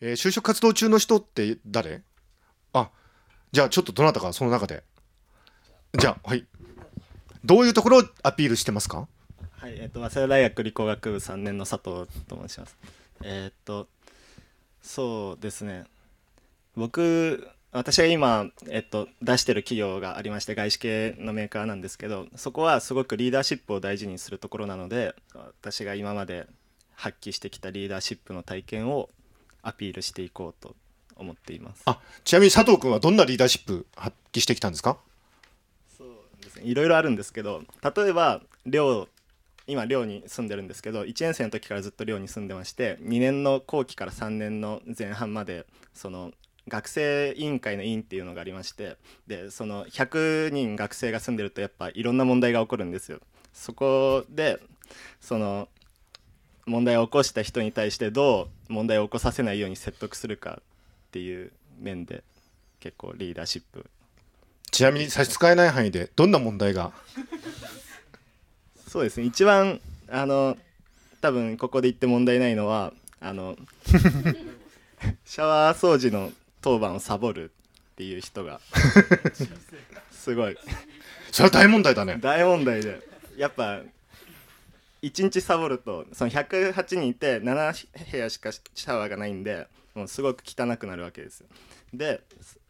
えー就職活動中の人って誰？あじゃあちょっとどなたかその中でじゃあはいどういうところをアピールしてますか？はい、えっ、と、早稲田大学理工学部3年の佐藤と申します。えっ、と、そうですね。僕、私が今、えっと、出してる企業がありまして、外資系のメーカーなんですけど、そこはすごくリーダーシップを大事にするところなので、私が今まで発揮してきたリーダーシップの体験をアピールしていこうと思っています。あちなみに佐藤君はどんなリーダーシップ発揮してきたんですか？そうですねいろいろあるんですけど例えば寮今寮に住んでるんですけど1年生の時からずっと寮に住んでまして2年の後期から3年の前半までその学生委員会の委員っていうのがありましてでその100人学生が住んでるとやっぱいろんな問題が起こるんですよ。そこでその問題を起こした人に対してどう問題を起こさせないように説得するかっていう面で結構リーダーシップ。ちなみに差し支えない範囲でどんな問題が？そうですね。一番あの多分ここで言って問題ないのはあの シャワー掃除の当番をサボるっていう人が すごい。それは大問題だね。大問題で。やっぱ1日サボるとその108人いて7部屋しかシャワーがないんでもうすごく汚くなるわけですよ。で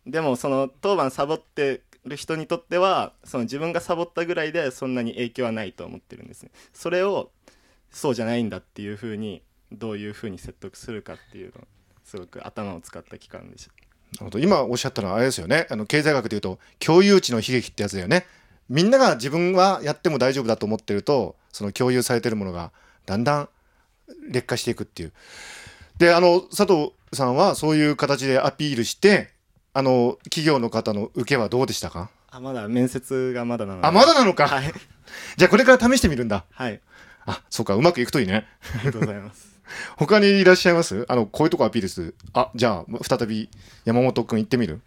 でもその当番サボってる人にとってはその自分がサボったぐらいでそんなに影響はないと思ってるんですね。それをそうじゃないんだっていうふうにどういうふうに説得するかっていうのすごく頭を使った期間でした。今おっしゃったのはあれですよね。あの経済学でいうと共有値の悲劇ってやつだよね。みんなが自分はやっても大丈夫だと思ってるとその共有されてるものがだんだん劣化していくっていう。であの佐藤さんはそういう形でアピールしてあの企業の方の受けはどうでしたか？あまだ面接がまだなので。あまだなのか、はい。じゃあこれから試してみるんだ。はい。あそうかうまくいくといいね。ありがとうございます。他にいらっしゃいます？あのこういうとこアピールする。あじゃあ再び山本君行ってみる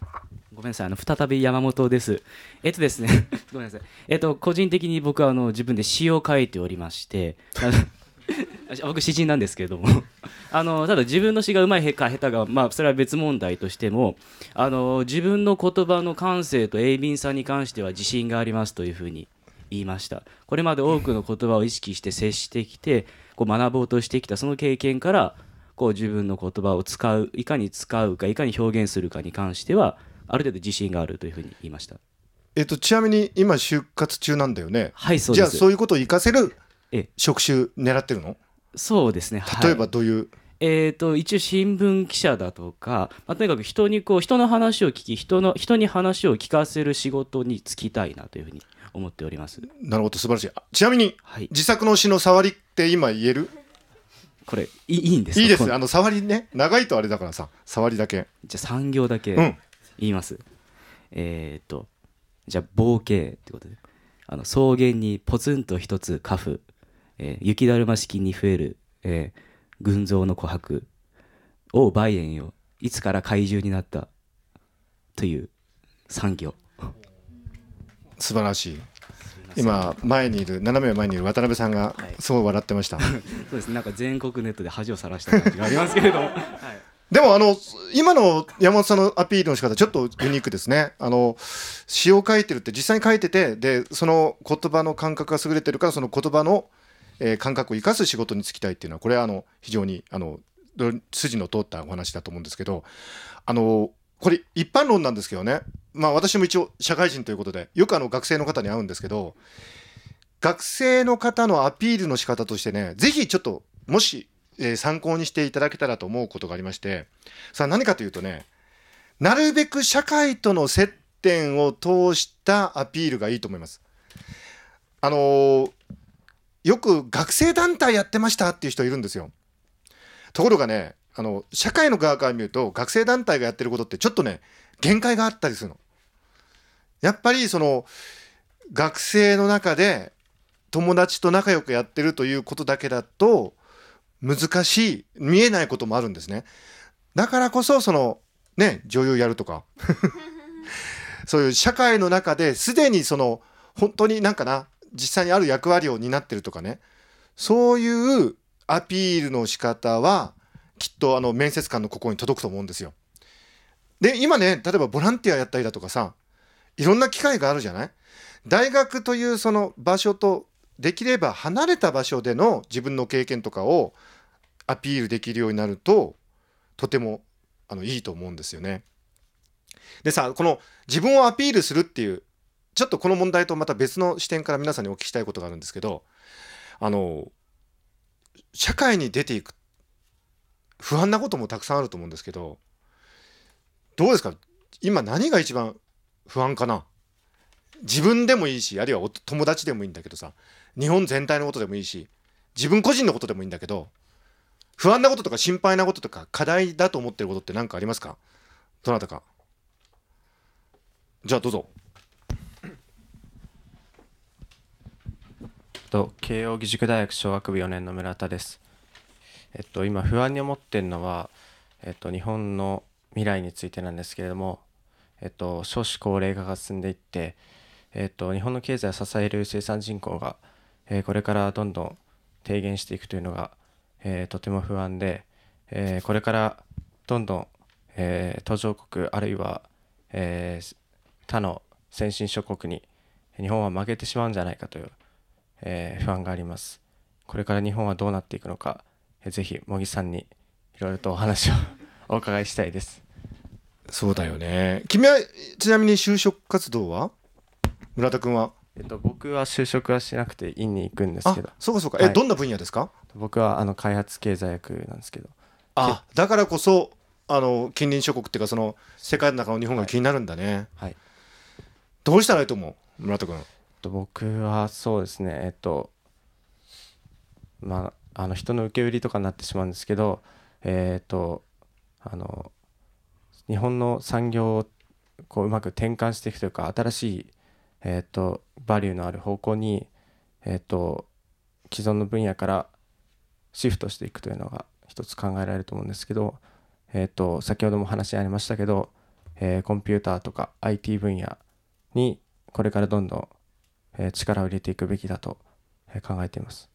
ごめんなさい、あの再び山本です。えっとですね、ごめんなさい。えっと、個人的に僕はあの自分で詩を書いておりまして、僕、詩人なんですけれども、あのただ自分の詩がうまいか下手が、まあ、それは別問題としても、あの自分の言葉の感性と鋭敏さに関しては自信がありますというふうに言いました。これまで多くの言葉を意識して接してきて、こう学ぼうとしてきたその経験から、こう自分の言葉を使う、いかに使うか、いかに表現するかに関しては、ある程度自信があるというふうに言いました。えっとちなみに今就活中なんだよね。はい、そうじゃあ。そういうことを活かせるええ。職種狙ってるの？そうですね。はい。例えばどういう、えー、と一応新聞記者だとか、まあ、とにかく人にこう人の話を聞き人の人に話を聞かせる仕事に就きたいなというふうに思っております。なるほど素晴らしい。あちなみにはい、自作の詩の触りって今言える？これいいいいんですか？いいです。こあの触りね長いとあれだからさ触りだけ。じゃあ3行だけ。うん言います。えっ、とじゃあ冒険ってことで。あの草原にポツンと一つ花布、えー雪だるま式に増える、えー群像の琥珀。を梅園よ。いつから怪獣になった。という3行。素晴らしい。今前にいる斜め前にいる渡辺さんがはい。すごい笑ってました、そうです。ねなんか全国ネットで恥をさらした感じがありますけれども、はい、でもあの今の山本さんのアピールの仕方ちょっとユニークですね。あの詩を書いてるって実際に書いててでその言葉の感覚が優れてるからその言葉の、えー感覚を生かす仕事に就きたいっていうのはこれはあの非常にあの筋の通ったお話だと思うんですけどあのこれ一般論なんですけどね。まあ私も一応社会人ということでよくあの学生の方に会うんですけど学生の方のアピールの仕方としてねぜひちょっともし、えー参考にしていただけたらと思うことがありましてさあ何かというとねなるべく社会との接点を通したアピールがいいと思います。あのーよく学生団体やってましたっていう人いるんですよ。ところがねあの社会の側から見ると学生団体がやってることってちょっとね限界があったりするの。やっぱりその学生の中で友達と仲良くやってるということだけだと難しい見えないこともあるんですね。だからこそそのね女優やるとか そういう社会の中ですでにその本当になんかな実際にある役割を担ってるとかねそういうアピールの仕方はきっとあの面接官のここに届くと思うんですよ。で今ね例えばボランティアやったりだとかさいろんな機会があるじゃない？大学というその場所とできれば離れた場所での自分の経験とかをアピールできるようになるととてもあのいいと思うんですよね。でさこの自分をアピールするっていうちょっとこの問題とまた別の視点から皆さんにお聞きしたいことがあるんですけどあの社会に出ていく不安なこともたくさんあると思うんですけどどうですか？今何が一番不安かな？自分でもいいしあるいはお友達でもいいんだけどさ日本全体のことでもいいし自分個人のことでもいいんだけど不安なこととか心配なこととか課題だと思ってることって何かありますか？どなたか。じゃあどうぞ。と慶應義塾大学小学部4年の村田です。えっと今不安に思ってるのはえっと日本の未来についてなんですけれども、えっと少子高齢化が進んでいって、えっと日本の経済を支える生産人口が、えーこれからどんどん低減していくというのが、えーとても不安で、えーこれからどんどん、えー途上国あるいは、えー他の先進諸国に日本は負けてしまうんじゃないかというえー不安があります。これから日本はどうなっていくのか、えーぜひ茂木さんにいろいろとお話を お伺いしたいです。そうだよね君はちなみに就職活動は？村田君は？えっと僕は就職はしなくて院に行くんですあけど、そうかそうか、はい。えどんな分野ですか？僕はあの開発経済学なんですけど、あだからこそあの近隣諸国っていうかその世界の中の日本が気になるんだね、はい。どうしたらいいと思う？村田君。えっと僕はそうですね、えっとまああの人の受け売りとかになってしまうんですけど、えっとあの日本の産業をこううまく転換していくというか新しいえっとバリューのある方向にえっと既存の分野からシフトしていくというのが一つ考えられると思うんですけど、えっと先ほども話ありましたけど、えーコンピューターとか IT 分野にこれからどんどんえー力を入れていくべきだとえー考えています。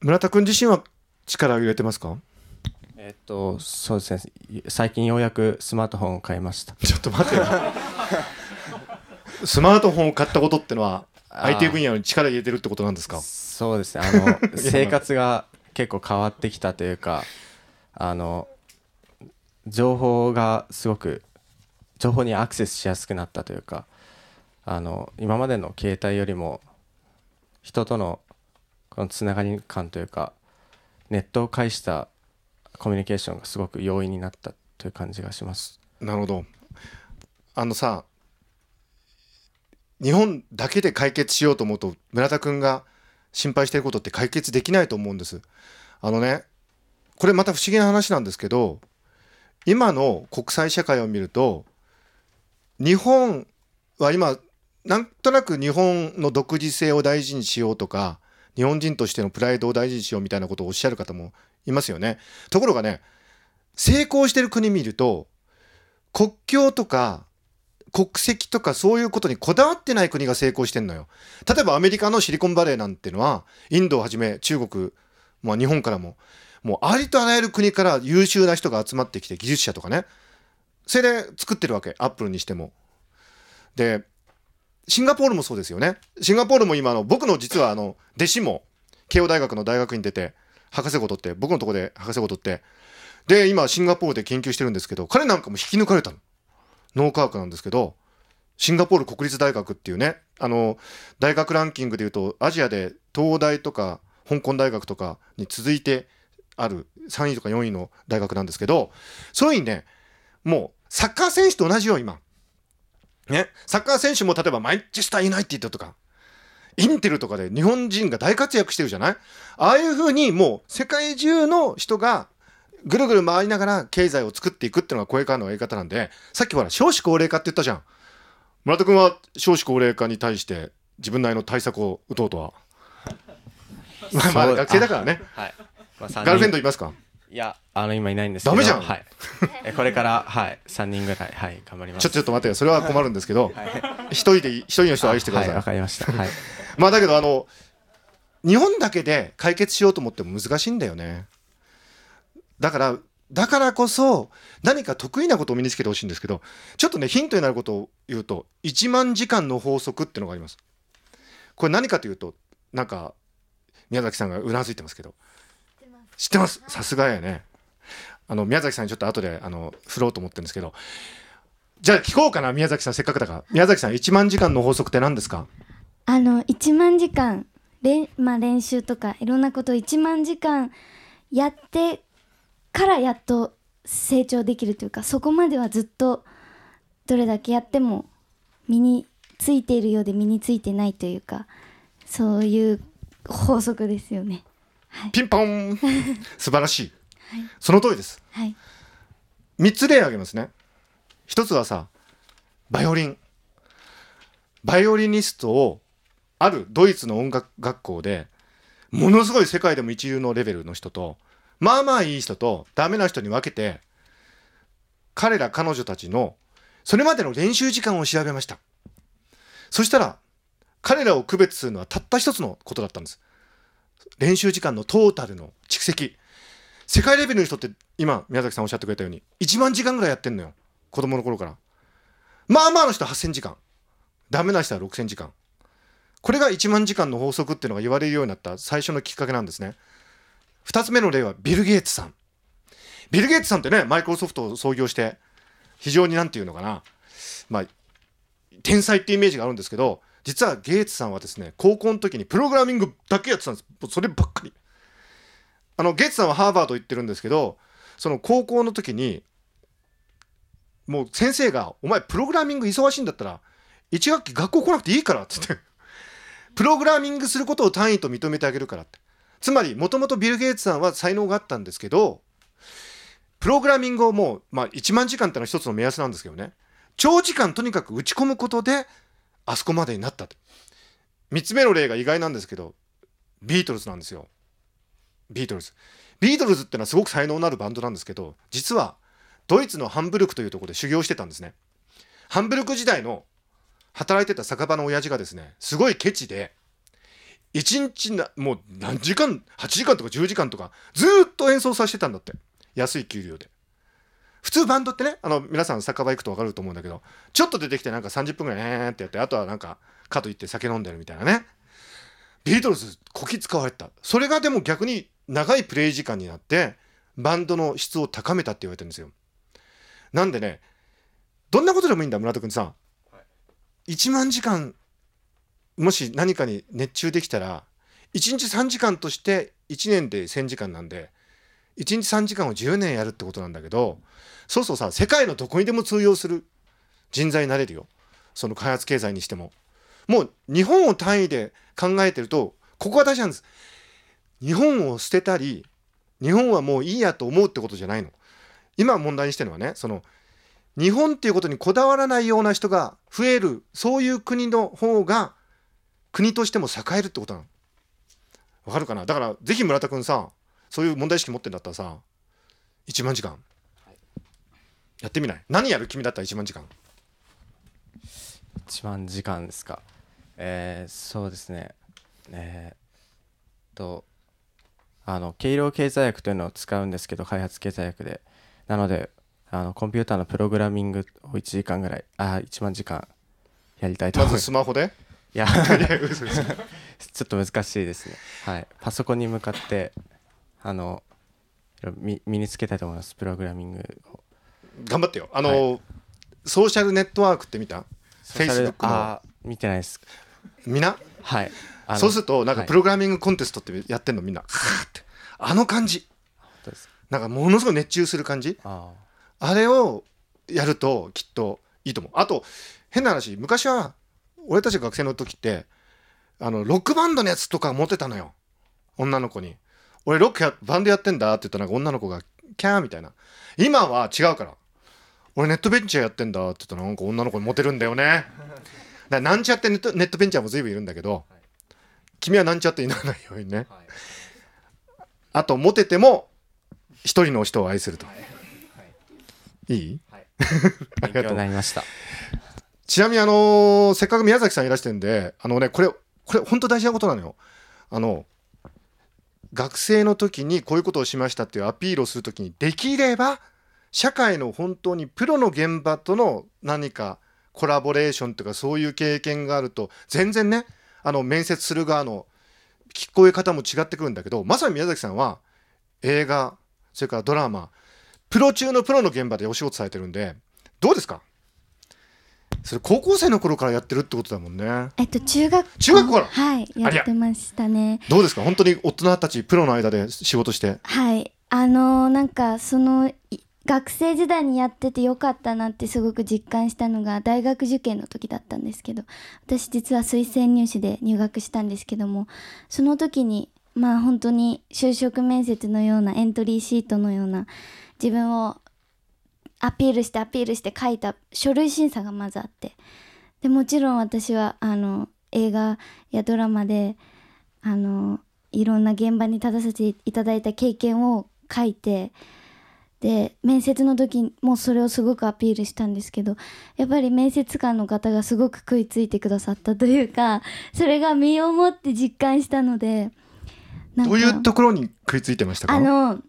村田君自身は力を入れてますか？えーっとそうですね最近ようやくスマートフォンを買いました。ちょっと待ってよ スマートフォンを買ったことってのは IT 分野に力入れてるってことなんですか？そうですね。あの 生活が結構変わってきたというかあの情報がすごく情報にアクセスしやすくなったというかあの今までの携帯よりも人とのこのつながり感というかネットを介したコミュニケーションがすごく容易になったという感じがします。なるほど。あのさ日本だけで解決しようと思うと村田君が心配してることって解決できないと思うんです。あのねこれまた不思議な話なんですけど今の国際社会を見ると日本は今なんとなく日本の独自性を大事にしようとか日本人としてのプライドを大事にしようみたいなことをおっしゃる方もいますよね。ところがね成功してる国見ると国境とか国籍とかそういうことにこだわってない国が成功してんのよ。例えばアメリカのシリコンバレーなんてのはインドをはじめ中国、まあ、日本からももうありとあらゆる国から優秀な人が集まってきて技術者とかねそれで作ってるわけアップルにしても。でシンガポールもそうですよね。シンガポールも今の僕の実はあの弟子も慶応大学の大学に出て博士号取って僕のとこで博士号取ってで今シンガポールで研究してるんですけど彼なんかも引き抜かれたの脳科学なんですけどシンガポール国立大学っていうねあの大学ランキングでいうとアジアで東大とか香港大学とかに続いてある3位とか4位の大学なんですけどそういうふうにねもうサッカー選手と同じよ今。ねサッカー選手も例えばマンチェスターユナイテッドとかインテルとかで日本人が大活躍してるじゃない？ああいうふうにもう世界中の人がぐるぐる回りながら経済を作っていくっていうのがこれからのやり方なんでさっきほら少子高齢化って言ったじゃん。村田君は少子高齢化に対して自分なりの対策を打とうとは？まあまあ学生だからね。はい。まあ、ガールフレンドいますか？いや、あの今いないんですけど。ダメじゃん。はい。えこれからはい。三人ぐらい。はい。頑張ります。ちょっとちょっと待ってよ。それは困るんですけど一人でいい一人の人を愛してください、はい。わかりました。はい。まあだけどあの日本だけで解決しようと思っても難しいんだよねだからだからこそ何か得意なことを身につけてほしいんですけどちょっとねヒントになることを言うと1万時間の法則っていうのがあります。これ何かというとなんか宮崎さんがうなずいてますけど。知ってます。さすがやね。あの宮崎さんにちょっと後であの振ろうと思ってるんですけど。じゃあ聞こうかな宮崎さんせっかくだから。宮崎さん1万時間の法則って何ですか？あの1万時間れまあ、練習とかいろんなことを1万時間やってからやっと成長できるというかそこまではずっとどれだけやっても身についているようで身についてないというかそういう法則ですよね。はい、ピンポン。素晴らしい、その通りです。はい、3つ例挙げますね。1つはさバイオリン。バイオリニストをあるドイツの音楽学校でものすごい世界でも一流のレベルの人とまあまあいい人とダメな人に分けて彼ら彼女たちのそれまでの練習時間を調べました。そしたら彼らを区別するのはたった一つのことだったんです。練習時間のトータルの蓄積。世界レベルの人って今宮崎さんおっしゃってくれたように1万時間ぐらいやってんのよ。子供の頃から。まあまあの人は8000時間。ダメな人は6000時間。これが1万時間の法則っていうのが言われるようになった最初のきっかけなんですね。2つ目の例はビル・ゲイツさん。ビル・ゲイツさんってねマイクロソフトを創業して非常になんていうのかな。まあ天才ってイメージがあるんですけど実はゲイツさんはですね高校の時にプログラミングだけやってたんです。そればっかり。あのゲイツさんはハーバード行ってるんですけどその高校の時にもう先生が「お前プログラミング忙しいんだったら1学期学校来なくていいから」って言ってプログラミングすることを単位と認めてあげるからって。つまりもともとビル・ゲイツさんは才能があったんですけどプログラミングをもう、まあ、1万時間ってのは一つの目安なんですけどね。長時間とにかく打ち込むことであそこまでになったと。3つ目の例が意外なんですけどビートルズなんですよ。ビートルズ。ビートルズってのはすごく才能のあるバンドなんですけど実はドイツのハンブルクというところで修行してたんですね。ハンブルク時代の働いてた酒場の親父がですねすごいケチで1日なもう何時間8時間とか10時間とかずーっと演奏させてたんだって。安い給料で。普通バンドってねあの皆さん酒場行くと分かると思うんだけどちょっと出てきてなんか30分ぐらいえーってやってあとはなんかかといって酒飲んでるみたいなね。ビートルズこき使われてた。それがでも逆に長いプレイ時間になってバンドの質を高めたって言われてるんですよ。なんでねどんなことでもいいんだ村田君さ1万時間もし何かに熱中できたら1日3時間として1年で1000時間なんで1日3時間を10年やるってことなんだけどそうそうさ世界のどこにでも通用する人材になれるよ。その開発経済にしても。もう日本を単位で考えてるとここが大事なんです。日本を捨てたり日本はもういいやと思うってことじゃないの。今問題にしてるのはねその日本っていうことにこだわらないような人が増えるそういう国の方が国としても栄えるってことなの。わかるかな？だからぜひ村田君さそういう問題意識持ってんだったらさ1万時間。やってみない？何やる君だったら1万時間。1万時間ですか。えー、そうですね。えー、とあの軽量経済学というのを使うんですけど開発経済学で。なのであのコンピューターのプログラミングを1時間ぐらいあ1万時間やりたいとまず思います。スマホで？いや ちょっと難しいですね。はい。パソコンに向かってあのみ身につけたいと思います。プログラミングを。頑張ってよ。あの、ソーシャルネットワークって見た？ソーシャル Facebook の。あー見てないです。みんな？はい。そうするとなんかはい。プログラミングコンテストってやってんの？みんな、あの感じ。本当ですか？なんかものすごい熱中する感じ。ああれをやるときっといいと思う。あと変な話昔は俺たちが学生の時ってあのロックバンドのやつとか持ってたのよ。女の子に。俺ロックやバンドやってんだって言ったらなんか女の子がキャーみたいな。今は違うから。俺ネットベンチャーやってんだって言ったらなんか女の子にモテるんだよね。だなんちゃってネットネットベンチャーも随分いるんだけど、君はなんちゃっていならないようにね、はい。あとモテても一人の人を愛すると、いい？はい。ありがとう。勉強になりましたちなみにあのせっかく宮崎さんいらしてるんであのねこれこれ本当大事なことなのよ。あの学生の時にこういうことをしましたっていうアピールをする時にできれば社会の本当にプロの現場との何かコラボレーションとかそういう経験があると全然ねあの面接する側の聞こえ方も違ってくるんだけどまさに宮崎さんは映画それからドラマプロ中のプロの現場でお仕事されてるんでどうですか？それ高校生の頃からやってるってことだもんね。えっと中学校。中学校から？はいやってましたね。どうですか？本当に大人たちプロの間で仕事して。はい。あのーなんかそのい学生時代にやっててよかったなってすごく実感したのが大学受験の時だったんですけど私実は推薦入試で入学したんですけどもその時にまあ本当に就職面接のようなエントリーシートのような自分をアピールしてアピールして書いた書類審査がまずあって。でもちろん私はあの映画やドラマであのいろんな現場に立たせていただいた経験を書いてで面接の時もそれをすごくアピールしたんですけどやっぱり面接官の方がすごく食いついてくださった というかそれが身をもって実感したのでどういうところに食いついてましたか？あの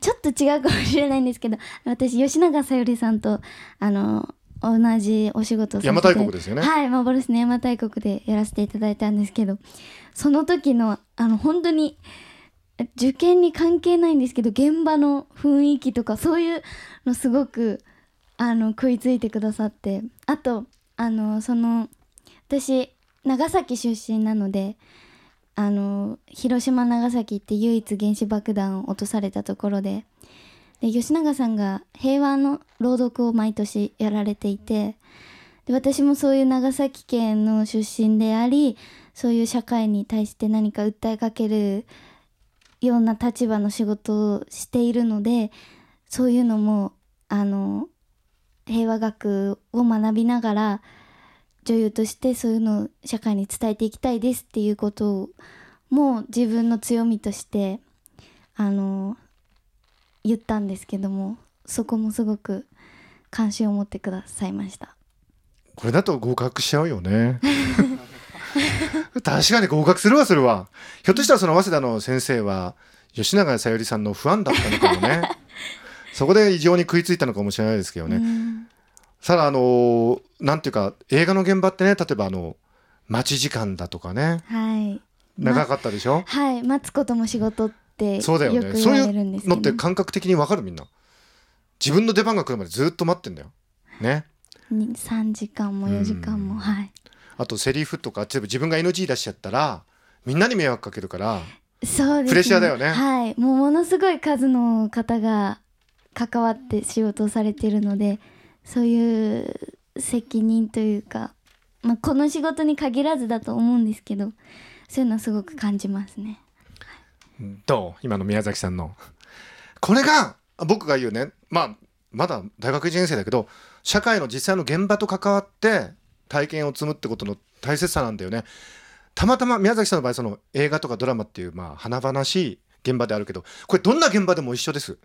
ちょっと違うかもしれないんですけど私吉永小百合さんとあの同じお仕事をさせて邪馬台国ですよね。はい幻の邪馬台国でやらせていただいたんですけどその時のあの本当に受験に関係ないんですけど現場の雰囲気とかそういうのすごくあの食いついてくださってあとあのその私長崎出身なのであの広島長崎って唯一原子爆弾を落とされたところでで吉永さんが平和の朗読を毎年やられていてで私もそういう長崎県の出身でありそういう社会に対して何か訴えかけるような立場の仕事をしているのでそういうのもあの平和学を学びながら女優としてそういうのを社会に伝えていきたいですっていうことをもう自分の強みとしてあの言ったんですけどもそこもすごく関心を持ってくださいました。これだと合格しちゃうよね。確かに合格するわそれは。ひょっとしたらその早稲田の先生は吉永小百合さんのファンだったのかもね。そこで異常に食いついたのかもしれないですけどね、うんさらあのなんていうか映画の現場ってね例えばあの待ち時間だとかね。はい。長かったでしょ、はい。待つことも仕事ってよそうだよね。く言われるんですけどのって感覚的にわかるみんな？自分の出番が来るまでずっと待ってんだよ。ね。に3時間も4時間もはい。あとセリフとか例えば自分が NG 出しちゃったらみんなに迷惑かけるからそうです、ね、プレッシャーだよね。はい。もうものすごい数の方が関わって仕事をされてるのでそういう責任というか、まあ、この仕事に限らずだと思うんですけどそういうのはすごく感じますね。どう？今の宮崎さんの。これが僕が言うね。まあまだ大学1年生だけど社会の実際の現場と関わって体験を積むってことの大切さなんだよね。たまたま宮崎さんの場合その映画とかドラマっていうまあ華々しい現場であるけどこれどんな現場でも一緒です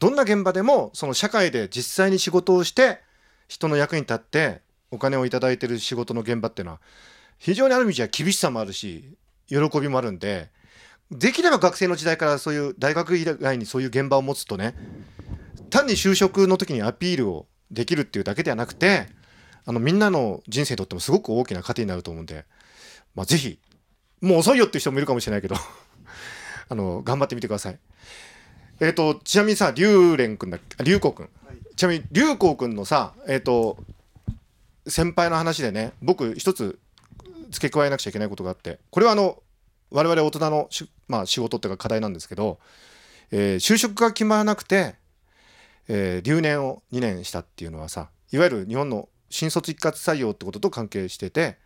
どんな現場でもその社会で実際に仕事をして人の役に立ってお金をいいてる仕事の現場っていうのは非常にある意味じゃ厳しさもあるし喜びもあるんでできれば学生の時代からそういう大学以外にそういう現場を持つとね単に就職の時にアピールをできるっていうだけではなくてあのみんなの人生にとってもすごく大きな糧になると思うんで、まあ、ぜひもう遅いよっていう人もいるかもしれないけど あの頑張ってみてください。えっ、とちなみにさ龍蓮くんだっけ？あ龍光くん、ちなみに龍光くんのさえっ、と先輩の話でね僕一つ付け加えなくちゃいけないことがあってこれはあの我々大人のし、まあ、仕事っていうか課題なんですけど、えー就職が決まらなくて、えー留年を2年したっていうのはさいわゆる日本の新卒一括採用ってことと関係してて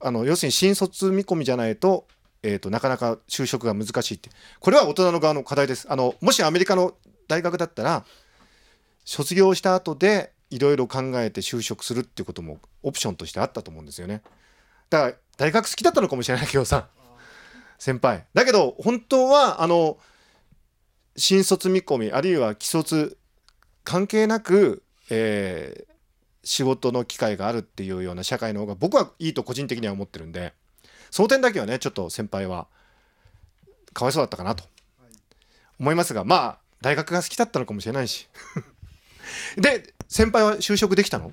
あの要するに新卒見込みじゃないと,、えーとなかなか就職が難しいって。これは大人の側の課題です。あのもしアメリカの大学だったら卒業した後でいろいろ考えて就職するっていうこともオプションとしてあったと思うんですよね。だから大学好きだったのかもしれないけどさ先輩。だけど本当はあの新卒見込みあるいは既卒関係なく、えー仕事の機会があるっていうような社会の方が僕はいいと個人的には思ってるんでその点だけはねちょっと先輩はかわいそうだったかなと思いますがまあ大学が好きだったのかもしれないし。で先輩は就職できたの？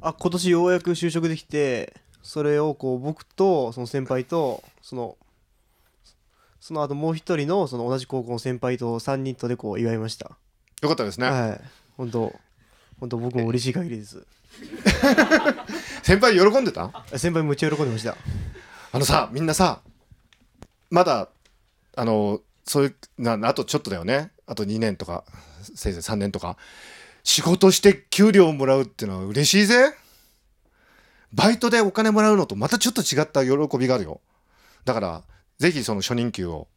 あ今年ようやく就職できてそれをこう僕とその先輩とそのその後もう一人のその同じ高校の先輩と3人とでこう祝いました。よかったですね、はい。本当本当僕も嬉しい限りです。先輩喜んでた？先輩むっちゃ喜んでましたあのさみんなさまだあのそういうなあとちょっとだよね。あと2年とかせいぜい3年とか。仕事して給料をもらうっていうのは嬉しいぜ。バイトでお金もらうのとまたちょっと違った喜びがあるよ。だからぜひその初任給を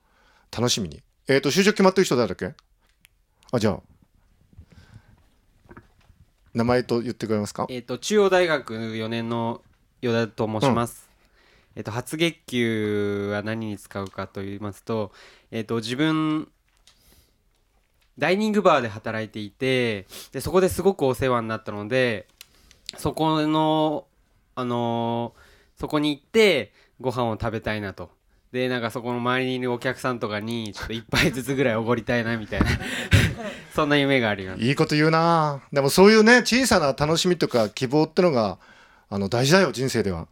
楽しみに。えっ、ー、と就職決まってる人誰だっけ？あじゃあ。名前と言ってくれますか？えっ、と中央大学4年の与田と申します、えっ、と初月給は何に使うかと言いますとえっ、と自分ダイニングバーで働いていてでそこですごくお世話になったのでそこのあのーそこに行ってご飯を食べたいなと。でなんかそこの周りにいるお客さんとかにちょっと一杯ずつぐらいおごりたいなみたいな。そんな夢があります。いいこと言うな。でもそういうね小さな楽しみとか希望ってのがあの大事だよ人生では。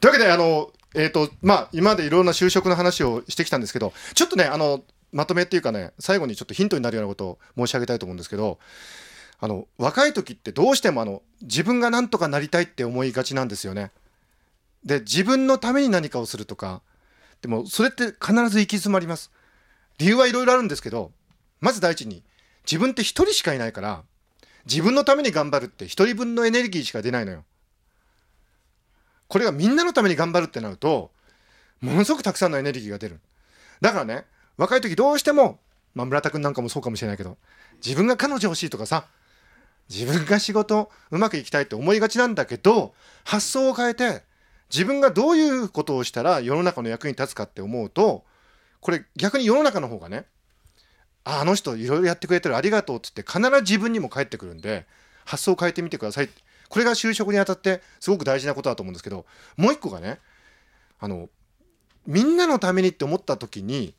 というわけであのえっ、とまあ今までいろんな就職の話をしてきたんですけどちょっとねあのまとめっていうかね最後にちょっとヒントになるようなことを申し上げたいと思うんですけどあの若い時ってどうしてもあの自分が何とかなりたいって思いがちなんですよね。で自分のために何かをするとかでもそれって必ず行き詰まります。理由はいろいろあるんですけどまず第一に自分って一人しかいないから自分のために頑張るって一人分のエネルギーしか出ないのよ。これがみんなのために頑張るってなるとものすごくたくさんのエネルギーが出る。だからね若い時どうしても、まあ、村田君なんかもそうかもしれないけど自分が彼女欲しいとかさ自分が仕事うまくいきたいって思いがちなんだけど発想を変えて自分がどういうことをしたら世の中の役に立つかって思うとこれ逆に世の中の方がねああの人いろいろやってくれてるありがとうって言って必ず自分にも返ってくるんで発想を変えてみてくださいってこれが就職にあたってすごく大事なことだと思うんですけどもう一個がねあのみんなのためにって思った時に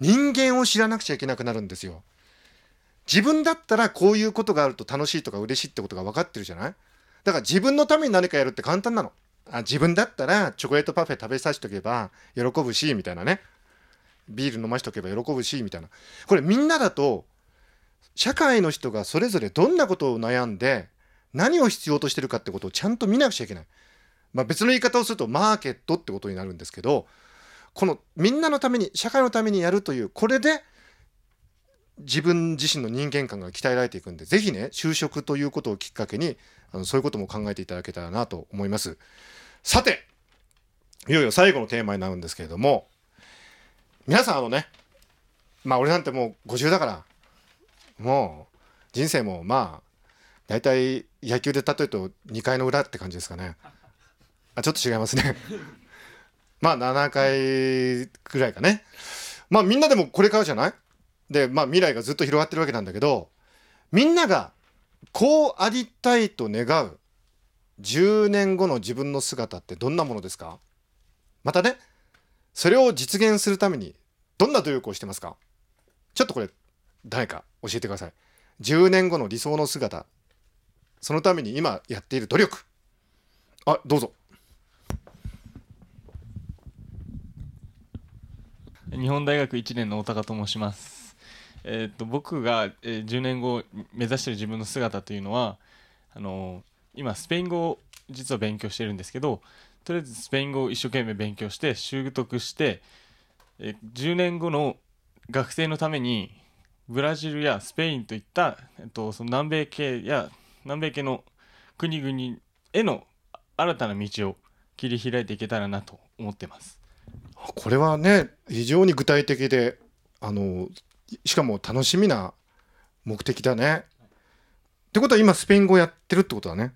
人間を知らなくちゃいけなくなるんですよ。自分だったらこういうことがあると楽しいとか嬉しいってことが分かってるじゃない？だから自分のために何かやるって簡単なの。あ自分だったらチョコレートパフェ食べさせておけば喜ぶしみたいなねビール飲ましとけば喜ぶしみたいなこれみんなだと社会の人がそれぞれどんなことを悩んで何を必要としてるかってことをちゃんと見なくちゃいけない、まあ、別の言い方をするとマーケットってことになるんですけどこのみんなのために社会のためにやるというこれで自分自身の人間観が鍛えられていくんでぜひね就職ということをきっかけにあのそういうことも考えていただけたらなと思います。さていよいよ最後のテーマになるんですけれども皆さんあのねまあ俺なんてもう50だからもう人生もまあ大体野球で例えると2回の裏って感じですかね。あちょっと違いますね。まあ7回くらいかね。まあみんなでもこれからじゃない？でまあ未来がずっと広がってるわけなんだけどみんながこうありたいと願う10年後の自分の姿ってどんなものですか？またねそれを実現するためにどんな努力をしてますか？ちょっとこれ誰か教えてください。10年後の理想の姿そのために今やっている努力。あどうぞ。日本大学1年の大高と申します、えーっと僕が、えー10年後目指している自分の姿というのはあのー今スペイン語を実は勉強してるんですけどとりあえずスペイン語を一生懸命勉強して習得して、えー10年後の学生のためにブラジルやスペインといった、えっと、その南米系や南米系の国々への新たな道を切り開いていけたらなと思ってます。これはね非常に具体的であのしかも楽しみな目的だね。ってことは今スペイン語やってるってことだね。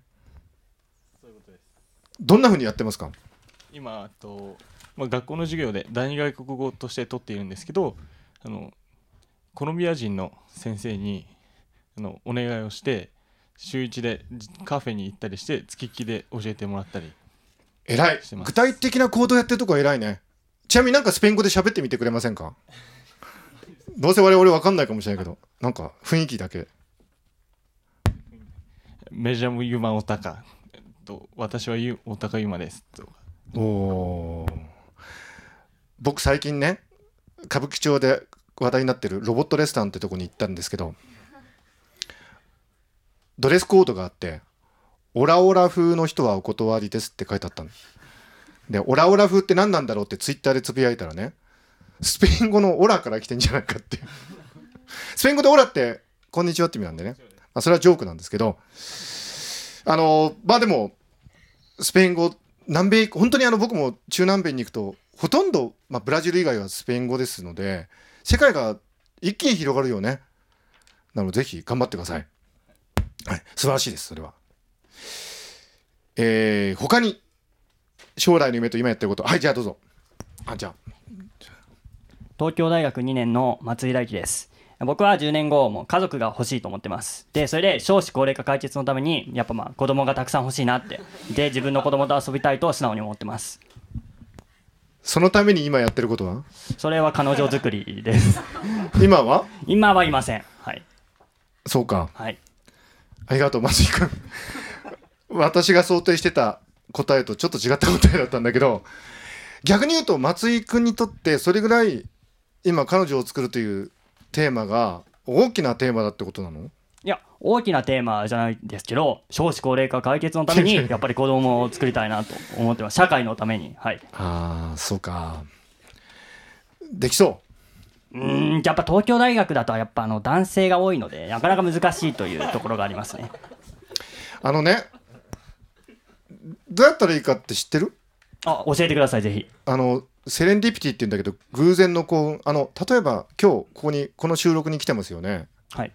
どんな風にやってますか？今あと、まあ、学校の授業で第二外国語として取っているんですけどあのコロンビア人の先生にあのお願いをして週一でじカフェに行ったりして付きっきりで教えてもらったり偉い。してます。具体的な行動やってるとこは偉いね。ちなみになんかスペイン語で喋ってみてくれませんか？どうせ我々わかんないかもしれないけど。なんか雰囲気だけ。メジャムユマオタカと私はユオタカユマですとおおー。僕最近ね歌舞伎町で話題になってるロボットレストランってとこに行ったんですけどドレスコードがあってオラオラ風の人はお断りですって書いてあったの。でオラオラ風って何なんだろうってツイッターでつぶやいたらねスペイン語のオラから来てんじゃないかって スペイン語でオラってこんにちはって意味なんでね、まあ、それはジョークなんですけどあのまあでもスペイン語南米本当にあの僕も中南米に行くとほとんど、まあ、ブラジル以外はスペイン語ですので世界が一気に広がるよね。なのでぜひ頑張ってください、はい、素晴らしいですそれは。えー、他に将来の夢と今やってること。はいじゃあどうぞ。あじゃあ。東京大学2年の松井大輝です。僕は10年後も家族が欲しいと思ってます。でそれで少子高齢化解決のためにやっぱまあ子供がたくさん欲しいなって。で自分の子供と遊びたいと素直に思ってます。そのために今やってることは？それは彼女作りです。今は？今はいません。はい。そうか。はいありがとう松井君私が想定してた答えとちょっと違った答えだったんだけど逆に言うと松井君にとってそれぐらい今彼女を作るというテーマが大きなテーマだってことなの？いや大きなテーマじゃないですけど少子高齢化解決のために やっぱり子供を作りたいなと思ってます。社会のためにはい。ああそうか。できそうーんやっぱ東京大学だとやっぱあの男性が多いのでなかなか難しいというところがありますね。あのねどうやったらいいかって知ってる？あ教えてくださいぜひ。あのセレンディピティって言うんだけど偶然の幸運あの例えば今日ここにこの収録に来てますよね。はい。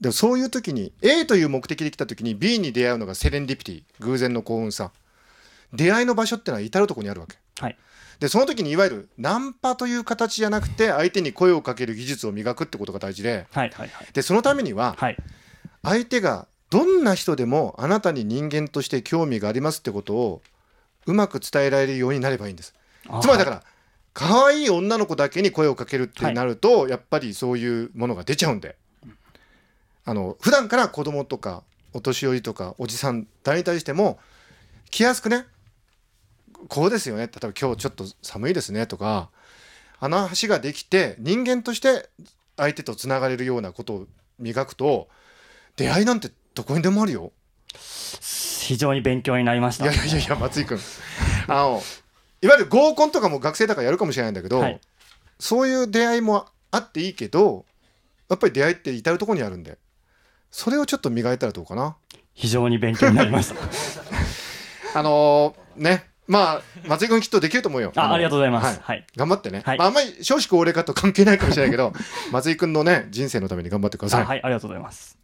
でもそういう時に A という目的で来た時に B に出会うのがセレンディピティ偶然の幸運さ。出会いの場所ってのは至る所にあるわけ。はいでその時にいわゆるナンパという形じゃなくて相手に声をかける技術を磨くってことが大事で。はいはいはい。でそのためにははい。相手がどんな人でもあなたに人間として興味がありますってことをうまく伝えられるようになればいいんです。あつまりだから可愛い女の子だけに声をかけるってなると、やっぱりそういうものが出ちゃうんで。あの普段から子供とかお年寄りとかおじさん誰に対しても気安くねこうですよね。例えば今日ちょっと寒いですねとか話ができて人間として相手とつながれるようなことを磨くと出会いなんてどこにでもあるよ。非常に勉強になりました。いやいやいやいや松井君。あのいわゆる合コンとかも学生だからやるかもしれないんだけど、はい。そういう出会いもあっていいけどやっぱり出会いって至る所にあるんでそれをちょっと磨いたらどうかな。非常に勉強になりました。あのーねまあ松井君きっとできると思うよ。のあありがとうございます。はい。はい。頑張ってね、はい。まあ、あんまり少子高齢化と関係ないかもしれないけど 松井君のね人生のために頑張ってください。あはいありがとうございます